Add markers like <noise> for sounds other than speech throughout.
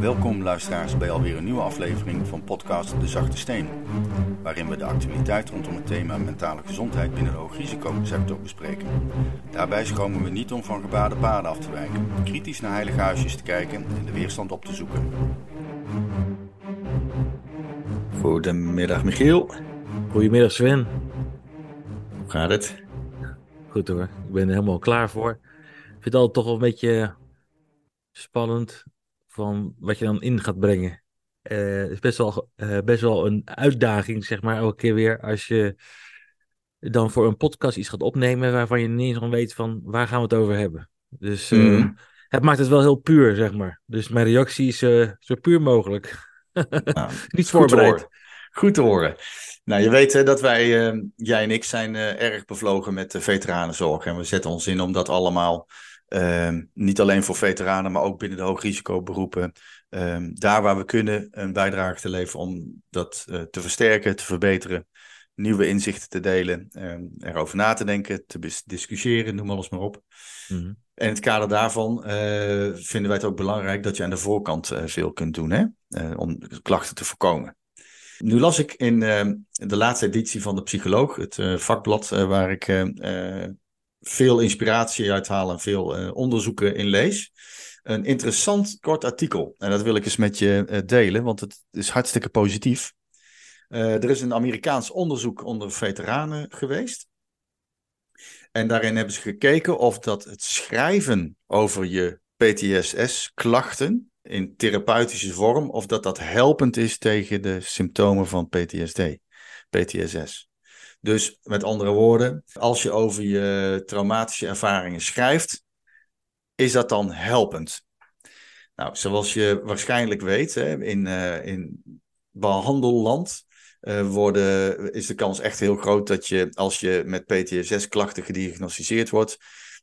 Welkom luisteraars bij alweer een nieuwe aflevering van podcast De Zachte Steen, waarin we de actualiteit rondom het thema mentale gezondheid binnen de hoogrisicosector bespreken. Daarbij schromen we niet om van gebaarde paden af te wijken, kritisch naar heilige huisjes te kijken en de weerstand op te zoeken. Goedemiddag Michiel. Goedemiddag Sven. Hoe gaat het? Goed hoor, ik ben er helemaal klaar voor. Ik vind het altijd toch wel een beetje spannend van wat je dan in gaat brengen. Het is best wel, eh, best wel een uitdaging, zeg maar, elke keer weer als je dan voor een podcast iets gaat opnemen waarvan je niet eens van weet van waar gaan we het over hebben. Dus eh, Mhm. het maakt het wel heel puur, zeg maar. Dus mijn reactie is zo puur mogelijk. Nou, <laughs> Niet voorbereid. Goed te horen. Nou, je weet hè, dat wij, jij en ik, zijn erg bevlogen met de veteranenzorg. En we zetten ons in om dat allemaal, eh, niet alleen voor veteranen, maar ook binnen de hoogrisicoberoepen, eh, daar waar we kunnen, een bijdrage te leveren om dat eh, te versterken, te verbeteren, nieuwe inzichten te delen, eh, erover na te denken, te discussiëren, noem alles maar op. Mhm. En in het kader daarvan eh, vinden wij het ook belangrijk dat je aan de voorkant eh, veel kunt doen hè? Om klachten te voorkomen. Nu las ik in de laatste editie van de Psycholoog, het vakblad waar ik veel inspiratie uit haal en veel eh, onderzoeken in lees, een interessant kort artikel. En dat wil ik eens met je eh, delen, want het is hartstikke positief. Eh, er is een Amerikaans onderzoek onder veteranen geweest. En daarin hebben ze gekeken of dat het schrijven over je PTSS-klachten in therapeutische vorm, of dat dat helpend is tegen de symptomen van PTSD, PTSS. Dus met andere woorden, als je over je traumatische ervaringen schrijft, is dat dan helpend? Nou, zoals je waarschijnlijk weet, hè, in, eh, in behandelland eh, worden, is de kans echt heel groot dat je, als je met PTSS-klachten gediagnosticeerd wordt,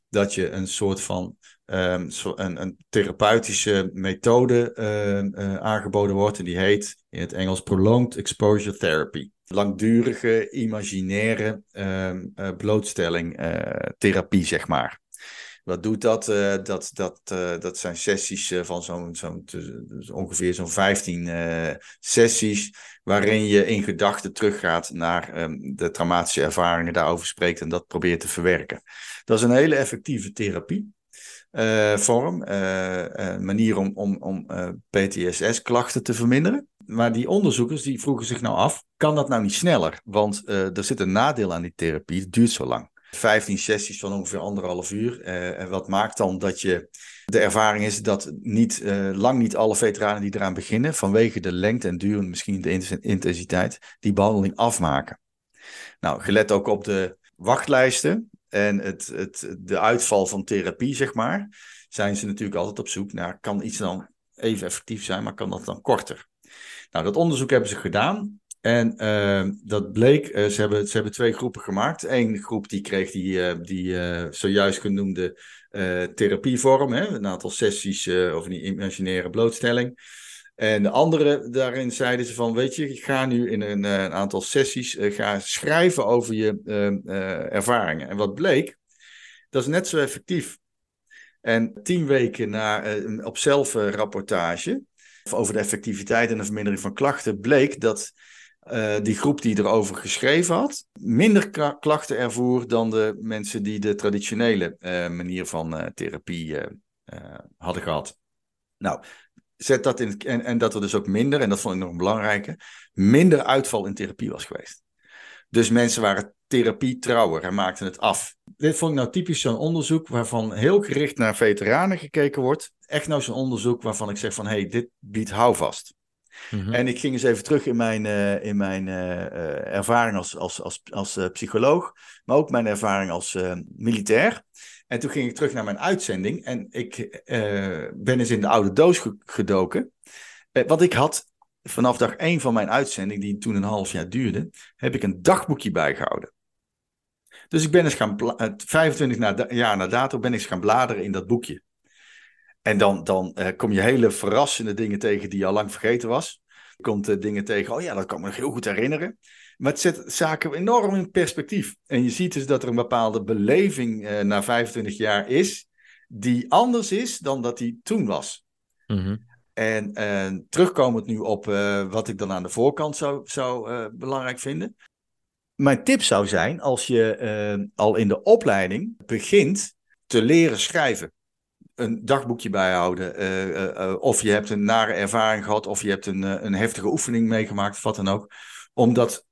dat je een soort van ehm, een, een therapeutische methode eh, aangeboden wordt. En die heet in het Engels Prolonged Exposure Therapy. Langdurige, imaginaire ehm, eh, blootstelling eh, therapie, zeg maar. Wat doet dat? Eh, dat, dat, dat zijn sessies van zo'n zo'n dus ongeveer zo'n 15 eh, sessies, waarin je in gedachten teruggaat naar ehm, de traumatische ervaringen, daarover spreekt en dat probeert te verwerken. Dat is een hele effectieve therapie. Eh, vorm, eh, eh, manier om, om, om eh, PTSS-klachten te verminderen. Maar die onderzoekers die vroegen zich nou af, kan dat nou niet sneller? Want er zit een nadeel aan die therapie, het duurt zo lang. 15 sessies van ongeveer anderhalf uur. en wat maakt dan dat je. De ervaring is dat niet, lang niet alle veteranen die eraan beginnen, vanwege de lengte en duur en misschien de int- intensiteit, die behandeling afmaken. Nou, gelet ook op de wachtlijsten en het, het, de uitval van therapie, zeg maar, zijn ze natuurlijk altijd op zoek naar, kan iets dan even effectief zijn, maar kan dat dan korter? Nou, dat onderzoek hebben ze gedaan. En eh, dat bleek, eh, ze, hebben, ze hebben twee groepen gemaakt. Eén groep die kreeg die, eh, die eh, zojuist genoemde therapievorm, hè, een aantal sessies over die imaginaire blootstelling. En de andere, daarin zeiden ze van, weet je, ga nu in een, eh, een aantal sessies, eh, ga schrijven over je eh, eh, ervaringen. En wat bleek, dat is net zo effectief. En tien weken na, op zelfrapportage over de effectiviteit en de vermindering van klachten, bleek dat die groep die erover geschreven had, minder kla- klachten ervoer dan de mensen die de traditionele manier van therapie hadden gehad. Nou, zet dat in, het- en, en dat er dus ook minder, en dat vond ik nog een belangrijke, minder uitval in therapie was geweest. Dus mensen waren therapie trouwer en maakten het af. Dit vond ik nou typisch zo'n onderzoek waarvan heel gericht naar veteranen gekeken wordt. Echt nou zo'n onderzoek waarvan ik zeg van, hé, hey, dit biedt houvast. Mhm. En ik ging eens even terug in mijn, eh, in mijn eh, eh, ervaring als, als, als, als psycholoog, maar ook mijn ervaring als militair. En toen ging ik terug naar mijn uitzending en ik eh, ben eens in de oude doos ge- gedoken. Eh, want ik had vanaf dag één van mijn uitzending, die toen een half jaar duurde, heb ik een dagboekje bijgehouden. Dus ik ben eens gaan, bla- eh, 25 na, da- jaar na dato ben ik eens gaan bladeren in dat boekje. En dan, dan eh, kom je hele verrassende dingen tegen die je al lang vergeten was. Je komt eh, dingen tegen, oh ja, dat kan me nog heel goed herinneren. Maar het zet zaken enorm in perspectief. En je ziet dus dat er een bepaalde beleving eh, na 25 jaar is, die anders is dan dat die toen was. Mhm. En uh, terugkomend nu op uh, wat ik dan aan de voorkant zou, zou belangrijk vinden. Mijn tip zou zijn, als je al in de opleiding begint te leren schrijven. Een dagboekje bijhouden. of je hebt een nare ervaring gehad. Of je hebt een, een heftige oefening meegemaakt. Of wat dan ook. Om dat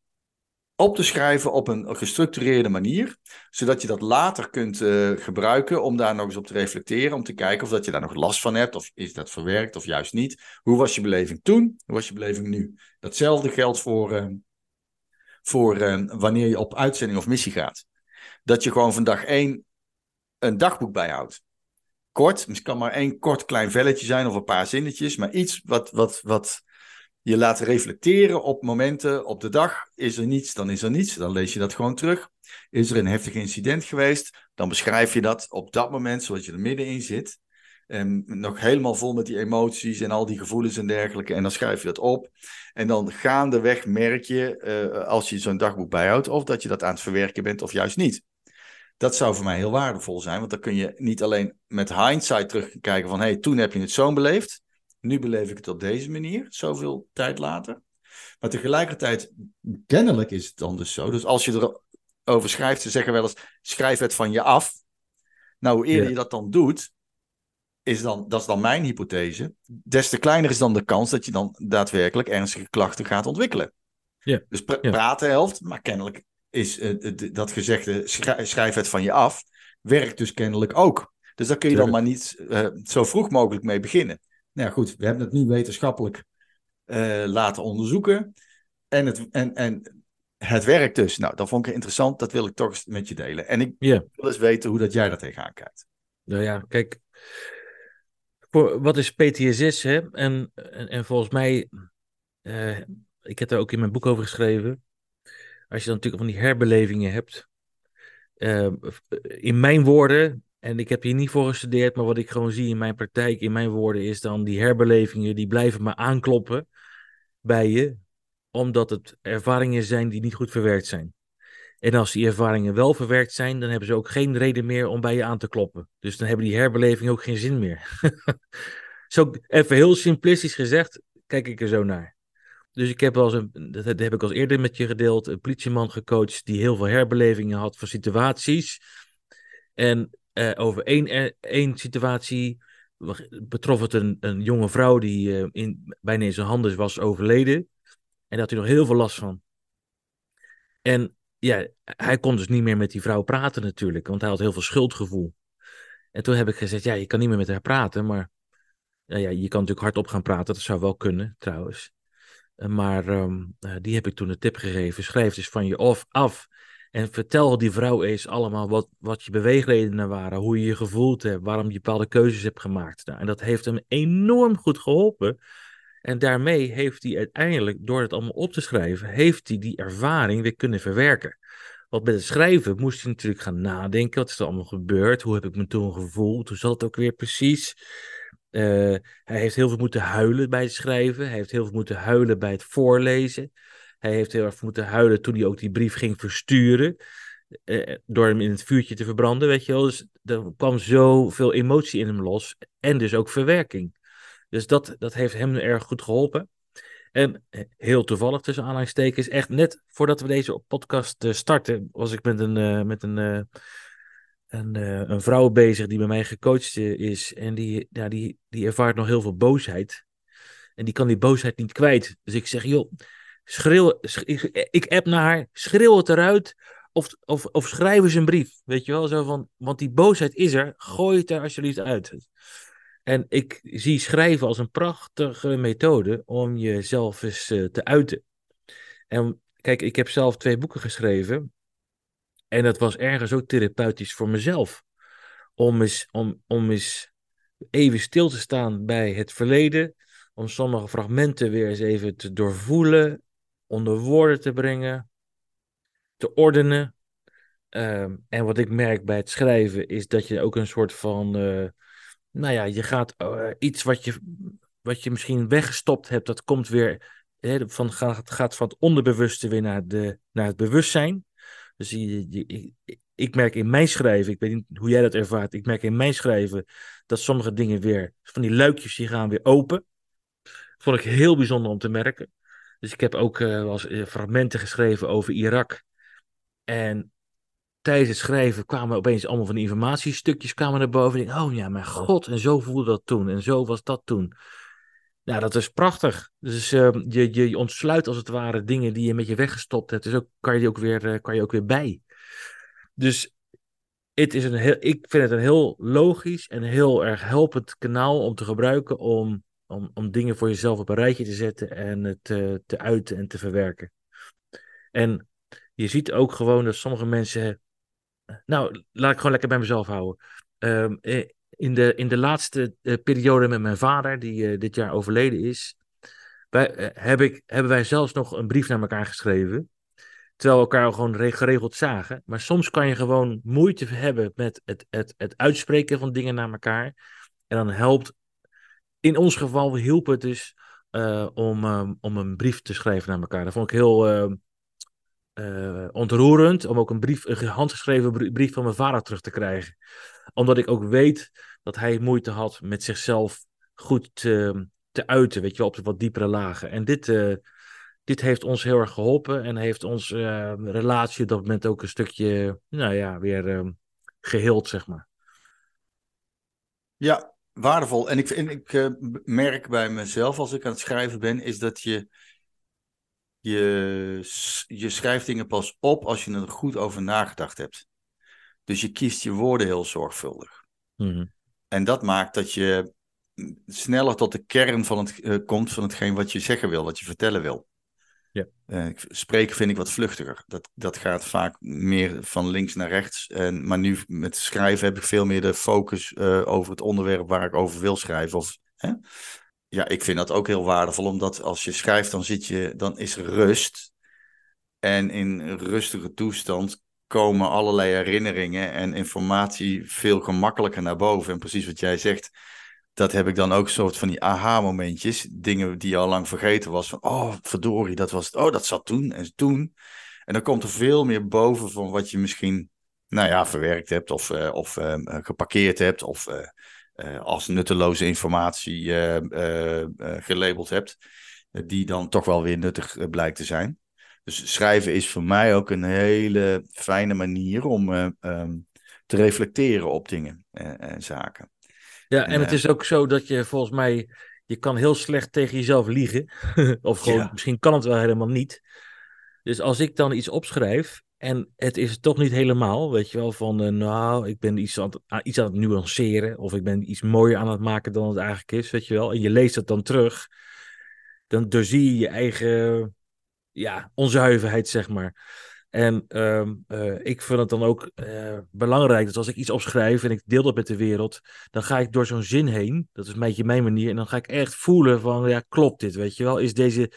op te schrijven op een gestructureerde manier, zodat je dat later kunt uh, gebruiken om daar nog eens op te reflecteren, om te kijken of dat je daar nog last van hebt, of is dat verwerkt of juist niet. Hoe was je beleving toen? Hoe was je beleving nu? Datzelfde geldt voor, uh, voor uh, wanneer je op uitzending of missie gaat. Dat je gewoon van dag één een dagboek bijhoudt. Kort, het kan maar één kort klein velletje zijn of een paar zinnetjes, maar iets wat, wat, wat je laat reflecteren op momenten op de dag. Is er niets, dan is er niets. Dan lees je dat gewoon terug. Is er een heftig incident geweest, dan beschrijf je dat op dat moment, zodat je er middenin zit. En nog helemaal vol met die emoties en al die gevoelens en dergelijke. En dan schrijf je dat op. En dan gaandeweg merk je, uh, als je zo'n dagboek bijhoudt, of dat je dat aan het verwerken bent of juist niet. Dat zou voor mij heel waardevol zijn, want dan kun je niet alleen met hindsight terugkijken van, hé, hey, toen heb je het zo beleefd. Nu beleef ik het op deze manier, zoveel tijd later. Maar tegelijkertijd, kennelijk is het dan dus zo. Dus als je erover schrijft, ze zeggen wel eens: schrijf het van je af. Nou, hoe eerder je dat dan doet, is dan, dat is dan mijn hypothese, des te kleiner is dan de kans dat je dan daadwerkelijk ernstige klachten gaat ontwikkelen. Ja. Dus praten helpt, maar kennelijk is uh, dat gezegde schrijf het van je af, werkt dus kennelijk ook. Dus daar kun je dan maar niet uh, zo vroeg mogelijk mee beginnen. Nou ja, goed, we hebben het nu wetenschappelijk uh, laten onderzoeken. En het, en, en het werkt dus. Nou, dat vond ik interessant. Dat wil ik toch eens met je delen. En ik yeah. wil eens weten hoe dat jij daar tegenaan kijkt. Nou ja, kijk. Voor, wat is PTSS? Hè? En, en, en volgens mij, uh, ik heb daar ook in mijn boek over geschreven. Als je dan natuurlijk van die herbelevingen hebt. Uh, in mijn woorden, en ik heb hier niet voor gestudeerd, maar wat ik gewoon zie in mijn praktijk, in mijn woorden, is dan die herbelevingen, die blijven maar aankloppen bij je, omdat het ervaringen zijn die niet goed verwerkt zijn. En als die ervaringen wel verwerkt zijn, dan hebben ze ook geen reden meer om bij je aan te kloppen. Dus dan hebben die herbelevingen ook geen zin meer. <laughs> zo even heel simplistisch gezegd, kijk ik er zo naar. Dus ik heb wel eens, een, dat heb ik al eerder met je gedeeld, een politieman gecoacht die heel veel herbelevingen had van situaties. En uh, over één, eh, één situatie betrof het een, een jonge vrouw die uh, in, bijna in zijn handen was overleden. En daar had hij nog heel veel last van. En ja, hij kon dus niet meer met die vrouw praten natuurlijk, want hij had heel veel schuldgevoel. En toen heb ik gezegd, ja, je kan niet meer met haar praten, maar ja, ja, je kan natuurlijk hardop gaan praten, dat zou wel kunnen trouwens. Maar um, die heb ik toen een tip gegeven, schrijf dus van je of af en vertel die vrouw eens allemaal wat, wat je beweegredenen waren, hoe je je gevoeld hebt, waarom je bepaalde keuzes hebt gemaakt. Nou, en dat heeft hem enorm goed geholpen. En daarmee heeft hij uiteindelijk, door het allemaal op te schrijven, heeft hij die ervaring weer kunnen verwerken. Want met het schrijven moest hij natuurlijk gaan nadenken. Wat is er allemaal gebeurd? Hoe heb ik me toen gevoeld? Hoe zat het ook weer precies? Uh, hij heeft heel veel moeten huilen bij het schrijven. Hij heeft heel veel moeten huilen bij het voorlezen. Hij heeft heel erg moeten huilen toen hij ook die brief ging versturen. Eh, door hem in het vuurtje te verbranden, weet je wel. Dus er kwam zoveel emotie in hem los. En dus ook verwerking. Dus dat, dat heeft hem erg goed geholpen. En heel toevallig tussen aanhalingstekens, echt net voordat we deze podcast uh, starten, was ik met een, uh, met een, een, een, vrouw bezig die bij mij gecoacht is. En die, ja, die, die ervaart nog heel veel boosheid. En die kan die boosheid niet kwijt. Dus ik zeg, joh, Schreeuw, ik app naar haar, schreeuw het eruit. Of, of, of schrijf eens een brief. Weet je wel, zo van, want die boosheid is er, gooi het er alsjeblieft uit. En ik zie schrijven als een prachtige methode om jezelf eens uh, te uiten. En kijk, ik heb zelf twee boeken geschreven. En dat was ergens ook therapeutisch voor mezelf. Om eens, om, om eens even stil te staan bij het verleden. Om sommige fragmenten weer eens even te doorvoelen onder woorden te brengen, te ordenen. Um, en wat ik merk bij het schrijven is dat je ook een soort van, uh, nou ja, je gaat uh, iets wat je, wat je misschien weggestopt hebt, dat komt weer, hè, van, gaat, gaat van het onderbewuste weer naar, de, naar het bewustzijn. Dus je, ik merk in mijn schrijven, ik weet niet hoe jij dat ervaart, ik merk in mijn schrijven dat sommige dingen weer, van die luikjes, die gaan weer open. Vond ik heel bijzonder om te merken. Dus ik heb ook uh, wel eens fragmenten geschreven over Irak. En tijdens het schrijven kwamen opeens allemaal van die informatiestukjes kwamen naar boven. Ik oh ja, mijn god, en zo voelde dat toen. En zo was dat toen. Nou, dat is prachtig. Dus uh, je, je ontsluit als het ware dingen die je met je weggestopt hebt. Dus ook kan je die ook weer, uh, kan je ook weer bij. Dus het is een heel, ik vind het een heel logisch en heel erg helpend kanaal om te gebruiken om, om, om dingen voor jezelf op een rijtje te zetten en het te, te uiten en te verwerken. En je ziet ook gewoon dat sommige mensen. Nou, laat ik gewoon lekker bij mezelf houden. Um, in de, in de laatste uh, periode met mijn vader, die dit jaar overleden is, heb ik, hebben wij zelfs nog een brief naar elkaar geschreven. Terwijl we elkaar gewoon geregeld zagen. Maar soms kan je gewoon moeite hebben met het, het, het uitspreken van dingen naar elkaar. En dan helpt, in ons geval hielp het dus om, um, om een brief te schrijven naar elkaar. Dat vond ik heel uh, ontroerend om ook een brief, een handgeschreven brief van mijn vader terug te krijgen. Omdat ik ook weet dat hij moeite had met zichzelf goed te, te uiten, weet je wel, op de wat diepere lagen. En dit, uh, dit heeft ons heel erg geholpen en heeft onze uh, relatie op dat moment ook een stukje, nou ja, weer geheeld, zeg maar. Ja, waardevol. En ik, en ik merk bij mezelf als ik aan het schrijven ben, is dat je je, je schrijft dingen pas op als je er goed over nagedacht hebt. Dus je kiest je woorden heel zorgvuldig. Mm En dat maakt dat je sneller tot de kern van het, uh, komt van hetgeen wat je zeggen wil, wat je vertellen wil. Ja. Uh, spreken vind ik wat vluchtiger. Dat, dat gaat vaak meer van links naar rechts. En, maar nu met schrijven heb ik veel meer de focus uh, over het onderwerp waar ik over wil schrijven. Of, hè? ja, ik vind dat ook heel waardevol, omdat als je schrijft, dan, zit je, dan is er rust. En in rustige toestand komen allerlei herinneringen en informatie veel gemakkelijker naar boven. En precies wat jij zegt, dat heb ik dan ook soort van die aha-momentjes. Dingen die je al lang vergeten was. Van, oh, verdorie, dat was het. Oh, dat zat toen en toen. En dan komt er veel meer boven van wat je misschien, nou ja, verwerkt hebt of, uh, of uh, geparkeerd hebt. Of uh, als nutteloze informatie gelabeld hebt, die dan toch wel weer nuttig blijkt te zijn. Dus schrijven is voor mij ook een hele fijne manier om um, te reflecteren op dingen en zaken. Ja, en, het is ook zo dat je volgens mij, je kan heel slecht tegen jezelf liegen. <laughs> of gewoon, ja. misschien kan het wel helemaal niet. Dus als ik dan iets opschrijf en het is toch niet helemaal, weet je wel, van uh, nou, ik ben iets aan, het, iets aan het nuanceren of ik ben iets mooier aan het maken dan het eigenlijk is, weet je wel. En je leest het dan terug, dan doorzie je je eigen, ja, onzuiverheid, zeg maar. En um, uh, ik vind het dan ook uh, belangrijk dat als ik iets opschrijf en ik deel dat met de wereld, dan ga ik door zo'n zin heen, dat is een beetje mijn manier, en dan ga ik echt voelen van, ja, klopt dit, weet je wel. Is, deze,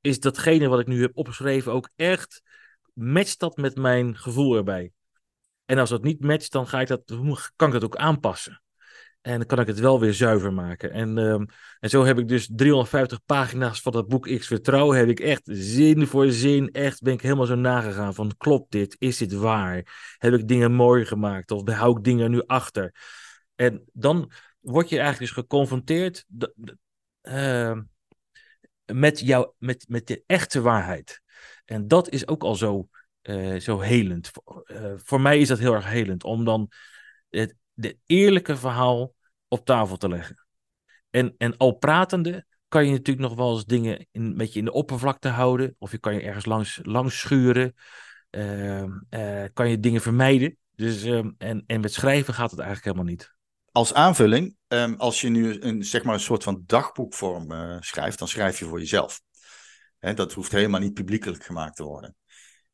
is datgene wat ik nu heb opgeschreven ook echt matcht dat met mijn gevoel erbij? En als dat niet matcht, dan ga ik dat, kan ik dat ook aanpassen. En dan kan ik het wel weer zuiver maken. En, um, en zo heb ik dus 350 pagina's van dat boek X Vertrouwen. Heb ik echt zin voor zin. Echt ben ik helemaal zo nagegaan van klopt dit? Is dit waar? Heb ik dingen mooi gemaakt? Of hou ik dingen nu achter? En dan word je eigenlijk dus geconfronteerd uh, met, jou, met, met de echte waarheid. En dat is ook al zo, uh, zo helend. Uh, voor mij is dat heel erg helend, om dan het de eerlijke verhaal op tafel te leggen. En, en al pratende kan je natuurlijk nog wel eens dingen in, een beetje in de oppervlakte houden, of je kan je ergens langs, langs schuren, uh, kan je dingen vermijden. Dus, ehm, en, en met schrijven gaat het eigenlijk helemaal niet. Als aanvulling, um, als je nu een, zeg maar een soort van dagboekvorm schrijft, dan schrijf je voor jezelf. Hè, dat hoeft helemaal niet publiekelijk gemaakt te worden.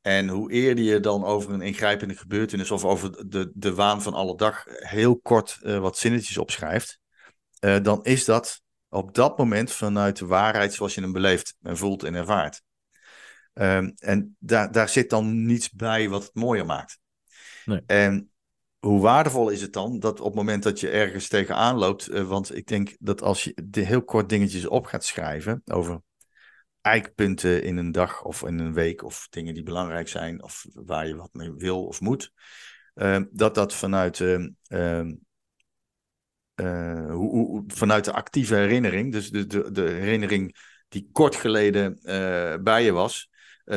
En hoe eerder je dan over een ingrijpende gebeurtenis of over de, de waan van alle dag heel kort uh, wat zinnetjes opschrijft, uh, dan is dat op dat moment vanuit de waarheid zoals je hem beleeft en voelt en ervaart. Um, en daar, daar zit dan niets bij wat het mooier maakt. Nee. En hoe waardevol is het dan dat op het moment dat je ergens tegenaan loopt, uh, want ik denk dat als je de heel kort dingetjes op gaat schrijven over eikpunten in een dag of in een week of dingen die belangrijk zijn of waar je wat mee wil of moet, uh, dat dat vanuit uh, hoe, hoe, vanuit de actieve herinnering, dus de, de, de herinnering die kort geleden bij je was,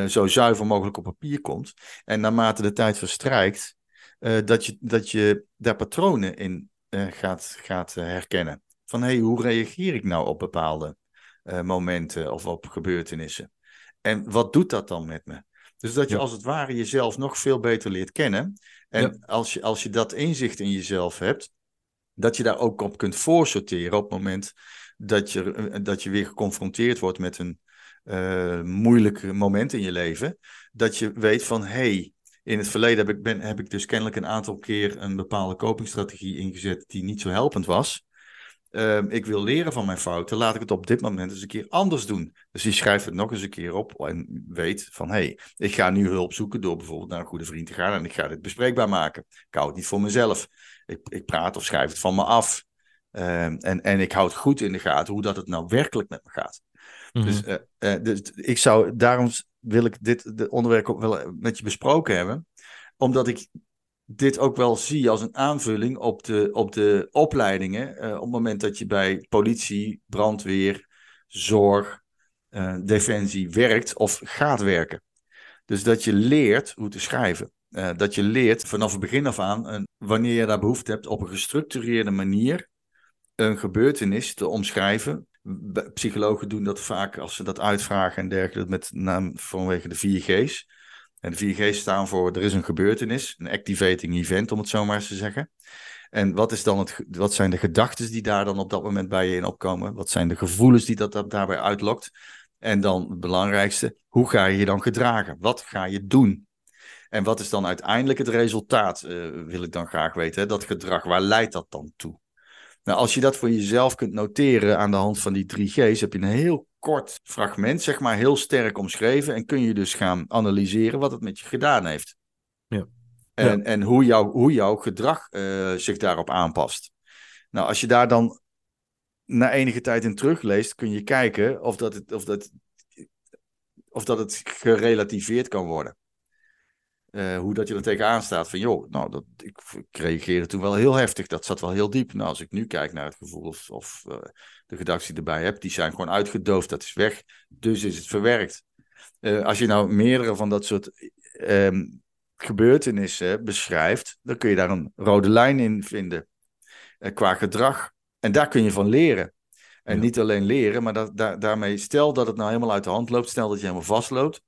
zo zuiver mogelijk op papier komt. En naarmate de tijd verstrijkt, dat, je, dat je daar patronen in gaat, gaat herkennen. Van hé, hey, hoe reageer ik nou op bepaalde momenten of op gebeurtenissen? En wat doet dat dan met me? Dus dat je als het ware jezelf nog veel beter leert kennen. En als, je, als je dat inzicht in jezelf hebt, dat je daar ook op kunt voorsorteren op het moment dat je, dat je weer geconfronteerd wordt met een uh, moeilijk moment in je leven. Dat je weet van, hé, hey, in het verleden heb ik, ben, heb ik dus kennelijk een aantal keer een bepaalde copingstrategie ingezet die niet zo helpend was. Ehm, ik wil leren van mijn fouten, laat ik het op dit moment eens een keer anders doen. Dus die schrijft het nog eens een keer op en weet van hé, hey, ik ga nu hulp zoeken door bijvoorbeeld naar een goede vriend te gaan en ik ga dit bespreekbaar maken. Ik hou het niet voor mezelf. Ik, ik praat of schrijf het van me af. Ehm, en, en ik houd goed in de gaten hoe dat het nou werkelijk met me gaat. Mhm. dus, uh, uh, dus ik zou, daarom wil ik dit onderwerp ook wel met je besproken hebben. Omdat ik dit ook wel zie als een aanvulling op de, op de opleidingen. Uh, op het moment dat je bij politie, brandweer, zorg, uh, defensie werkt of gaat werken. Dus dat je leert hoe te schrijven. Uh, dat je leert vanaf het begin af aan, wanneer je daar behoefte hebt, op een gestructureerde manier een gebeurtenis te omschrijven. Psychologen doen dat vaak als ze dat uitvragen en dergelijke, met naam vanwege de 4G's. En de 4G staan voor er is een gebeurtenis, een activating event om het zo maar eens te zeggen. En wat, is dan het, wat zijn de gedachten die daar dan op dat moment bij je in opkomen? Wat zijn de gevoelens die dat, daarbij uitlokt? En dan het belangrijkste, hoe ga je je dan gedragen? Wat ga je doen? En wat is dan uiteindelijk het resultaat, uh, wil ik dan graag weten. Dat gedrag, waar leidt dat dan toe? Nou, als je dat voor jezelf kunt noteren aan de hand van die 3G's, heb je een heel kort fragment, zeg maar heel sterk omschreven. En kun je dus gaan analyseren wat het met je gedaan heeft. Ja. En, en hoe, jou, hoe jouw gedrag uh, zich daarop aanpast. Nou, als je daar dan na enige tijd in terugleest, kun je kijken of dat het, of dat, of dat het gerelativeerd kan worden. Uh, hoe dat je er tegenaan staat van, joh, nou, dat, ik, ik, reageerde toen wel heel heftig. Dat zat wel heel diep. Nou, als ik nu kijk naar het gevoel of, of uh, de gedachten die erbij heb, die zijn gewoon uitgedoofd. Dat is weg. Dus is het verwerkt. Uh, als je nou meerdere van dat soort um, gebeurtenissen beschrijft, dan kun je daar een rode lijn in vinden qua gedrag. En daar kun je van leren. En ja. niet alleen leren, maar dat, daar, daarmee, stel dat het nou helemaal uit de hand loopt, stel dat je helemaal vastloopt,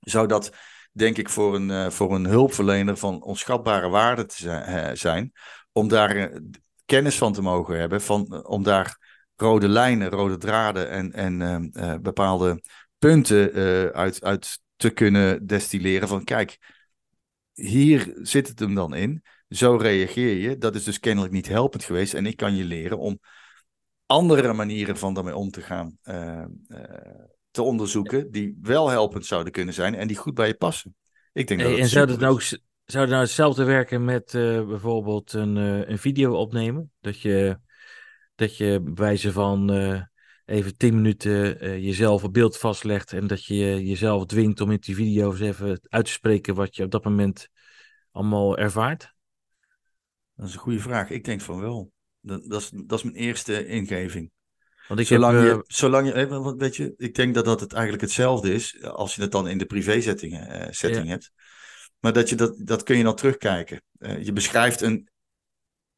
zou dat denk ik, voor een, uh, voor een hulpverlener van onschatbare waarde te zijn. Om daar kennis van te mogen hebben, van, om daar rode lijnen, rode draden en, en bepaalde punten uit, uit te kunnen destilleren. Van kijk, hier zit het hem dan in. Zo reageer je. Dat is dus kennelijk niet helpend geweest. En ik kan je leren om andere manieren van daarmee om te gaan te onderzoeken die wel helpend zouden kunnen zijn en die goed bij je passen. Ik denk dat en zou het nou ook zou het nou hetzelfde werken met bijvoorbeeld een, een video opnemen? Dat je, dat je bij wijze van uh, even tien minuten jezelf op beeld vastlegt en dat je jezelf dwingt om in die video's even uit te spreken wat je op dat moment allemaal ervaart? Dat is een goede vraag. Ik denk van wel. Dat, dat, is, dat is mijn eerste ingeving. Want ik zolang, heb, je, zolang je, weet je, ik denk dat dat het eigenlijk hetzelfde is als je het dan in de privé-setting uh, setting ja. hebt. Maar dat, je dat, dat kun je dan terugkijken. Uh, je beschrijft een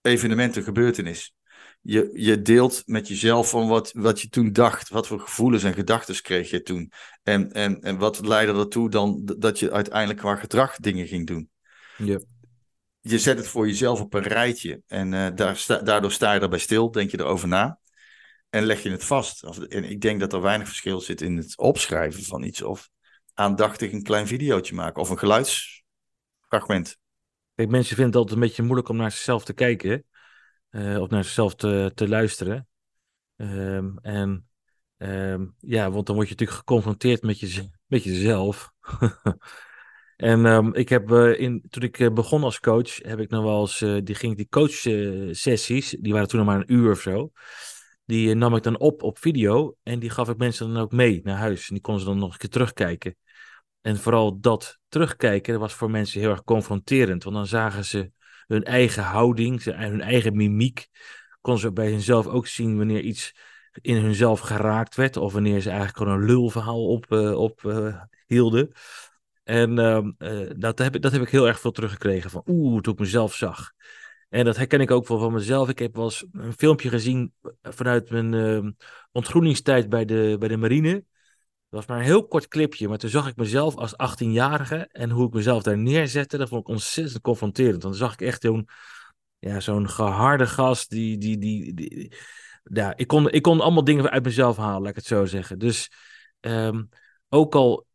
evenement, een gebeurtenis. Je, je deelt met jezelf van wat, wat je toen dacht. Wat voor gevoelens en gedachten kreeg je toen. En, en, en wat leidde ertoe dan dat je uiteindelijk qua gedrag dingen ging doen. Ja. Je zet het voor jezelf op een rijtje. En uh, daar sta, daardoor sta je erbij stil, denk je erover na en leg je het vast. En ik denk dat er weinig verschil zit in het opschrijven van iets of aandachtig een klein videootje maken of een geluidsfragment. Kijk, mensen vinden het altijd een beetje moeilijk om naar zichzelf te kijken uh, of naar zichzelf te, te luisteren. Um, en um, ja, want dan word je natuurlijk geconfronteerd met, je, met jezelf. <laughs> en um, ik heb uh, in, toen ik uh, begon als coach, heb ik nog wel eens, die ging die coach sessies, die waren toen nog maar een uur of zo. Die eh, nam ik dan op op video en die gaf ik mensen dan ook mee naar huis. En die konden ze dan nog een keer terugkijken. En vooral dat terugkijken was voor mensen heel erg confronterend. Want dan zagen ze hun eigen houding, hun eigen mimiek. konden ze bij hunzelf ook zien wanneer iets in hunzelf geraakt werd. Of wanneer ze eigenlijk gewoon een lulverhaal op, uh, op uh, hielden. En ehm, dat, heb ik, dat heb ik heel erg veel teruggekregen van oeh, toen ik mezelf zag. En dat herken ik ook wel van mezelf. Ik heb wel eens een filmpje gezien vanuit mijn ehm, ontgroeningstijd bij de, bij de marine. Was maar een heel kort clipje, maar toen zag ik mezelf als 18-jarige en hoe ik mezelf daar neerzette, dat vond ik ontzettend confronterend. Dan zag ik echt zo'n ja, zo'n geharde gast die, die, die, ja, ik kon, ik kon allemaal dingen uit mezelf halen, laat ik het zo zeggen. Dus um, ook al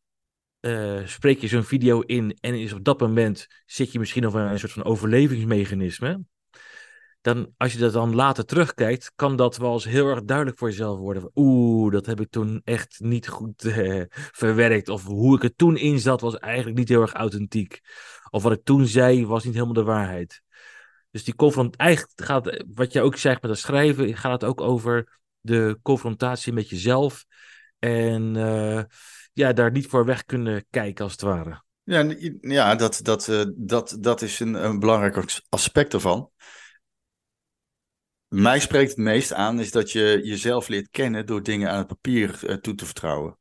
uh, spreek je zo'n video in en is op dat moment zit je misschien op een soort van overlevingsmechanisme. Dan, als je dat dan later terugkijkt, kan dat wel eens heel erg duidelijk voor jezelf worden. Oeh, dat heb ik toen echt niet goed uh, verwerkt. Of hoe ik er toen in zat, was eigenlijk niet heel erg authentiek. Of wat ik toen zei, was niet helemaal de waarheid. Dus die confront, eigenlijk gaat, wat je ook zegt met het schrijven, gaat het ook over de confrontatie met jezelf. En uh, ja, daar niet voor weg kunnen kijken, als het ware. Ja, ja dat, dat, uh, dat, dat is een, een belangrijk aspect ervan. Mij spreekt het meest aan is dat je jezelf leert kennen door dingen aan het papier uh, toe te vertrouwen.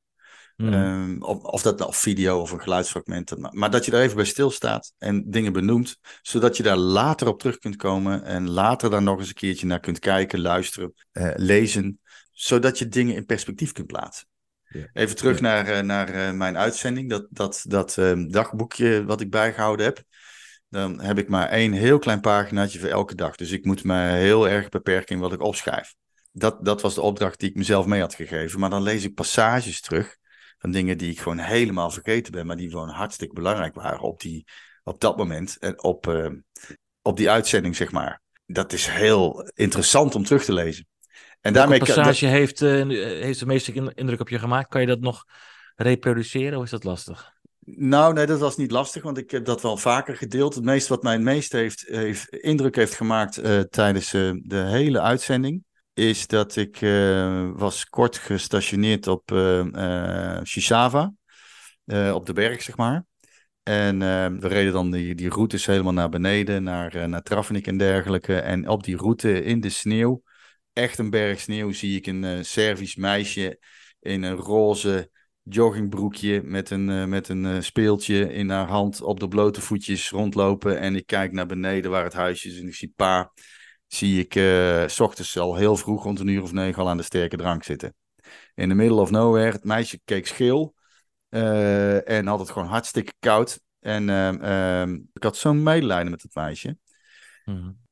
Mm. Um, of, of, dat nou video of een geluidsfragment. Maar dat je daar even bij stilstaat en dingen benoemt. Zodat je daar later op terug kunt komen. En later daar nog eens een keertje naar kunt kijken, luisteren, uh, lezen. Zodat je dingen in perspectief kunt plaatsen. Even terug naar, uh, naar uh, mijn uitzending. Dat, dat, dat um, dagboekje wat ik bijgehouden heb. Dan heb ik maar één heel klein paginaatje voor elke dag. Dus ik moet me heel erg beperken in wat ik opschrijf. Dat, dat was de opdracht die ik mezelf mee had gegeven. Maar dan lees ik passages terug van dingen die ik gewoon helemaal vergeten ben, maar die gewoon hartstikke belangrijk waren op, die, op dat moment en op, uh, op die uitzending, zeg maar. Dat is heel interessant om terug te lezen. En daarmee passage dat... heeft, uh, heeft de meeste indruk op je gemaakt? Kan je dat nog reproduceren of is dat lastig? Nou, nee, dat was niet lastig, want ik heb dat wel vaker gedeeld. Het meeste wat mij het meest heeft, heeft indruk heeft gemaakt uh, tijdens uh, de hele uitzending, is dat ik uh, was kort gestationeerd op Shisava, op de berg, zeg maar. En we reden dan die, die routes helemaal naar beneden, naar, naar Travnik en dergelijke. En op die route in de sneeuw, echt een berg sneeuw, zie ik een Servisch meisje in een roze joggingbroekje met een, met een speeltje in haar hand op de blote voetjes rondlopen. En ik kijk naar beneden waar het huisje is en ik zie pa zie ik uh, ochtends al heel vroeg, rond een uur of negen, al aan de sterke drank zitten. In the middle of nowhere, het meisje keek scheel en had het gewoon hartstikke koud. En uh, ik had zo'n medelijden met het meisje. Mm.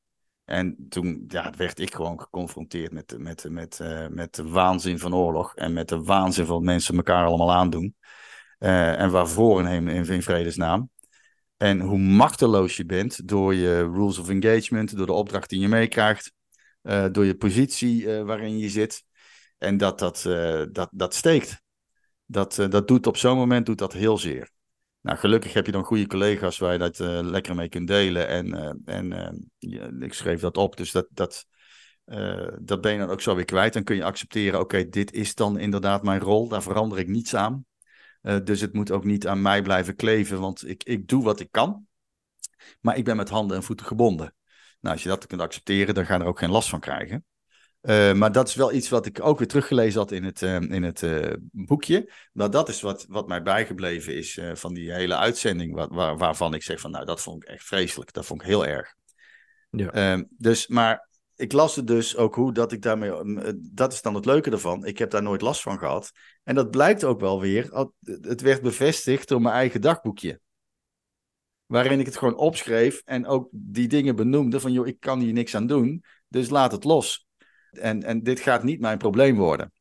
En toen ja, werd ik gewoon geconfronteerd met, met, met, uh, met de waanzin van oorlog. En met de waanzin van mensen elkaar allemaal aandoen. en waarvoor in, in, in vredesnaam. En hoe machteloos je bent door je rules of engagement, door de opdracht die je meekrijgt, uh, door je positie waarin je zit. En dat dat, dat, dat steekt. Dat, dat doet op zo'n moment doet dat heel zeer. Nou, gelukkig heb je dan goede collega's waar je dat lekker mee kunt delen. En, en ja, ik schreef dat op, dus dat, dat, dat ben je dan ook zo weer kwijt. Dan kun je accepteren, oké, dit is dan inderdaad mijn rol, daar verander ik niets aan. Dus het moet ook niet aan mij blijven kleven, want ik, ik doe wat ik kan. Maar ik ben met handen en voeten gebonden. Nou, als je dat kunt accepteren, dan ga je er ook geen last van krijgen. Uh, maar dat is wel iets wat ik ook weer teruggelezen had in het, uh, in het uh, boekje. Nou, dat is wat, wat mij bijgebleven is van die hele uitzending. Waar, waarvan ik zeg van, nou, dat vond ik echt vreselijk. Dat vond ik heel erg. Ja. Ehm, dus, maar ik las het dus ook hoe dat ik daarmee. Eh, dat is dan het leuke ervan. Ik heb daar nooit last van gehad. En dat blijkt ook wel weer. Het werd bevestigd door mijn eigen dagboekje. Waarin ik het gewoon opschreef en ook die dingen benoemde van joh, ik kan hier niks aan doen. Dus laat het los. En, en dit gaat niet mijn probleem worden.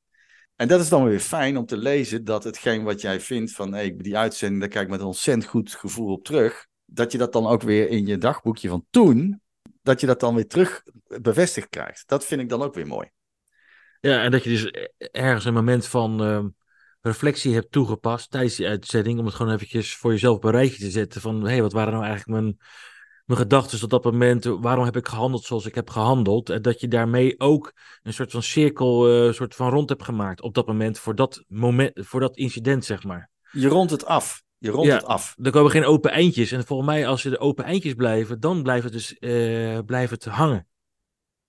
En dat is dan weer fijn om te lezen dat hetgeen wat jij vindt van hey, die uitzending, daar kijk ik met een ontzettend goed gevoel op terug. Dat je dat dan ook weer in je dagboekje van toen dat je dat dan weer terug bevestigd krijgt. Dat vind ik dan ook weer mooi. Ja, en dat je dus ergens een moment van uh, reflectie hebt toegepast tijdens die uitzending, om het gewoon eventjes voor jezelf op een te zetten van, hé, hey, wat waren nou eigenlijk mijn, mijn gedachten op dat moment, waarom heb ik gehandeld zoals ik heb gehandeld, en dat je daarmee ook een soort van cirkel, uh, soort van rond hebt gemaakt op dat moment, voor dat moment, voor dat incident, zeg maar. Je rondt het af. Je rondt ja, het af. Er komen geen open eindjes. En volgens mij, als er de open eindjes blijven, dan blijft het dus uh, blijft het hangen.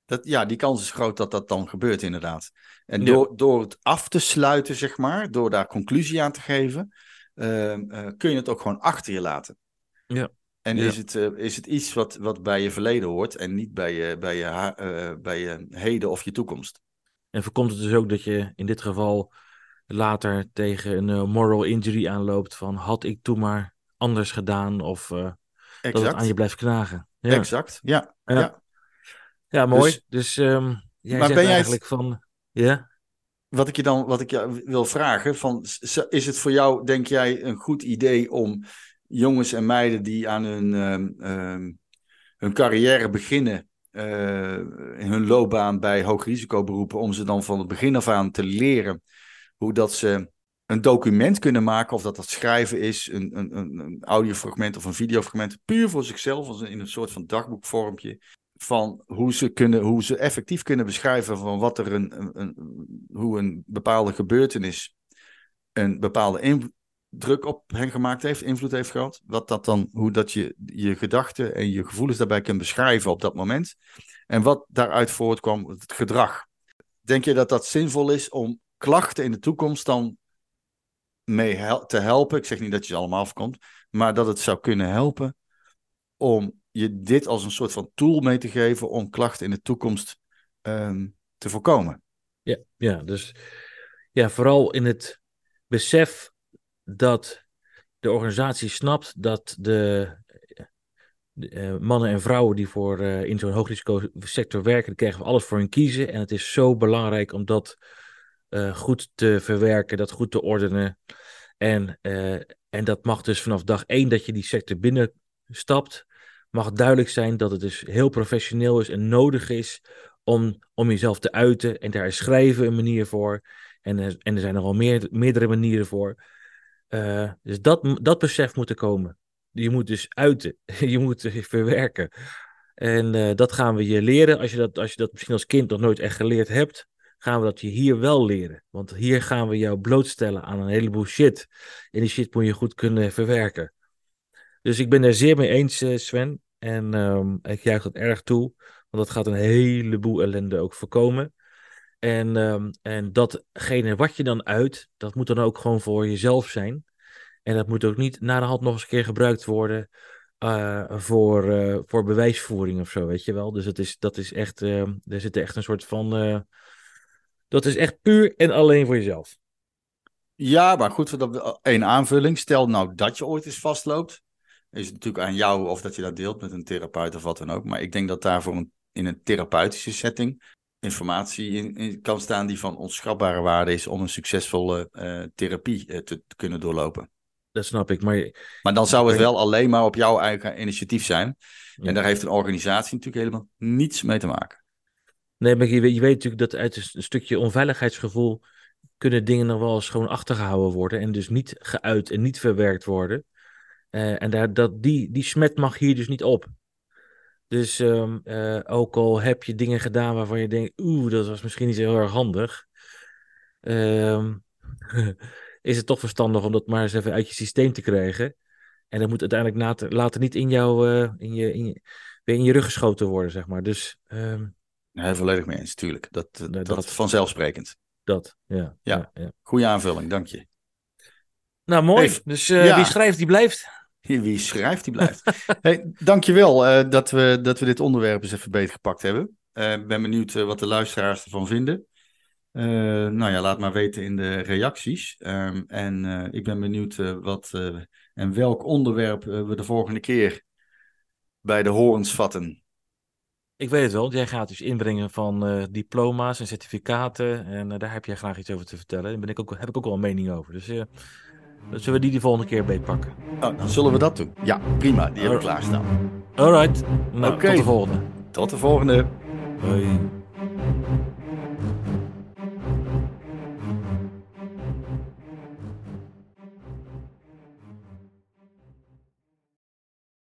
Dat, ja, die kans is groot dat dat dan gebeurt, inderdaad. En Ja. door, door het af te sluiten, zeg maar, door daar conclusie aan te geven, eh, kun je het ook gewoon achter je laten. Ja. En Ja. is, het, eh, is het iets wat, wat bij je verleden hoort en niet bij je, bij, je, eh, bij je heden of je toekomst? En voorkomt het dus ook dat je in dit geval later tegen een eh, moral injury aanloopt van had ik toen maar anders gedaan of dat het aan je blijft knagen. Ja, Exact, ja. Ja. ja. mooi. Dus- Dus, ehm, jij Maar zegt ben jij- eigenlijk van, ja, Wat ik je dan wat ik je wil vragen, van, is het voor jou, denk jij, een goed idee om jongens en meiden die aan hun, ehm, ehm, hun carrière beginnen, eh, in hun loopbaan bij hoogrisicoberoepen, om ze dan van het begin af aan te leren hoe dat ze een document kunnen maken, of dat dat schrijven is, een, een, een, audiofragment of een videofragment, puur voor zichzelf, als in een soort van dagboekvormpje, van hoe ze, kunnen, hoe ze effectief kunnen beschrijven van wat er een, een, een- hoe een bepaalde gebeurtenis een bepaalde indruk op hen gemaakt heeft, invloed heeft gehad. Wat dat dan, hoe dat je je gedachten en je gevoelens daarbij kunt beschrijven op dat moment. En wat daaruit voortkwam, het gedrag. Denk je dat dat zinvol is om klachten in de toekomst dan mee te helpen? Ik zeg niet dat je ze allemaal voorkomt, maar dat het zou kunnen helpen om je dit als een soort van tool mee te geven om klachten in de toekomst ehm, te voorkomen. ja, ja, dus ja, vooral in het besef dat de organisatie snapt dat de, eh, mannen en vrouwen die voor, eh, in zo'n hoogrisicosector werken, krijgen we alles voor hun kiezen. En het is zo belangrijk om dat eh, goed te verwerken, dat goed te ordenen. En, en dat mag dus vanaf dag één dat je die sector binnenstapt, mag duidelijk zijn dat het dus heel professioneel is en nodig is om, om jezelf te uiten. En daar is schrijven een manier voor. En, er- en er zijn nogal meer, meerdere manieren voor. Eh, dus dat, dat besef moet er komen. Je moet dus uiten. <laughs> Je moet verwerken. En eh, dat gaan we je leren. Als je, dat, als je dat misschien als kind nog nooit echt geleerd hebt, gaan we dat je hier wel leren. Want hier gaan we jou blootstellen aan een heleboel shit. En die shit moet je goed kunnen verwerken. Dus ik ben er zeer mee eens, eh, Sven. En ehm, ik juich dat erg toe. Want dat gaat een heleboel ellende ook voorkomen. En, ehm, en datgene wat je dan uit, dat moet dan ook gewoon voor jezelf zijn. En dat moet ook niet na de hand nog eens een keer gebruikt worden eh, voor, eh, voor bewijsvoering of zo, weet je wel. Dus het is, dat is echt, er zit echt een soort van, eh, dat is echt puur en alleen voor jezelf. Ja, maar goed, dat- één aanvulling. Stel nou dat je ooit eens vastloopt. Is het natuurlijk aan jou of dat je dat deelt met een therapeut of wat dan ook. Maar ik denk dat daarvoor in een therapeutische setting informatie in, in kan staan die van onschatbare waarde is om een succesvolle eh, therapie eh, te, te kunnen doorlopen. Dat snap ik. Maar Maar dan zou het wel alleen maar op jouw eigen initiatief zijn. Ja. En daar heeft een organisatie natuurlijk helemaal niets mee te maken. Nee, maar je weet, je weet natuurlijk dat uit een stukje onveiligheidsgevoel kunnen dingen nog wel eens gewoon achtergehouden worden en dus niet geuit en niet verwerkt worden. Eh, en daar, dat, die, die smet mag hier dus niet op. Dus ehm, eh, ook al heb je dingen gedaan waarvan je denkt, oeh, dat was misschien niet zo heel erg handig, ehm, <laughs> is het toch verstandig om dat maar eens even uit je systeem te krijgen. En dat moet uiteindelijk later, later niet in, jou, eh, in, je, in, je, weer in je rug geschoten worden, zeg maar. Dus ehm, Nee, volledig mee eens, tuurlijk. Dat, dat, Nee, dat dat- vanzelfsprekend. Dat, ja. Ja. ja, Goeie aanvulling, dank je. Nou, mooi. Hey, dus eh, ja. wie schrijft, die blijft. Wie schrijft, die blijft. <laughs> hey, dankjewel eh dat, we, dat we dit onderwerp eens even beter gepakt hebben. Eh, Ik ben benieuwd eh, wat de luisteraars ervan vinden. Nou ja, laat maar weten in de reacties. Ehm, en ik ben benieuwd wat en welk onderwerp we de volgende keer bij de horens vatten. Ik weet het wel, jij gaat dus inbrengen van diploma's en certificaten. En daar heb jij graag iets over te vertellen. Daar ben ik ook, heb ik ook wel een mening over. Dus zullen we die de volgende keer beetpakken. Oh, dan zullen we dat doen. Ja, prima. Die hebben we Oh. klaarstaan. Alright. Nou, Oké. tot de volgende. Tot de volgende. Hoi.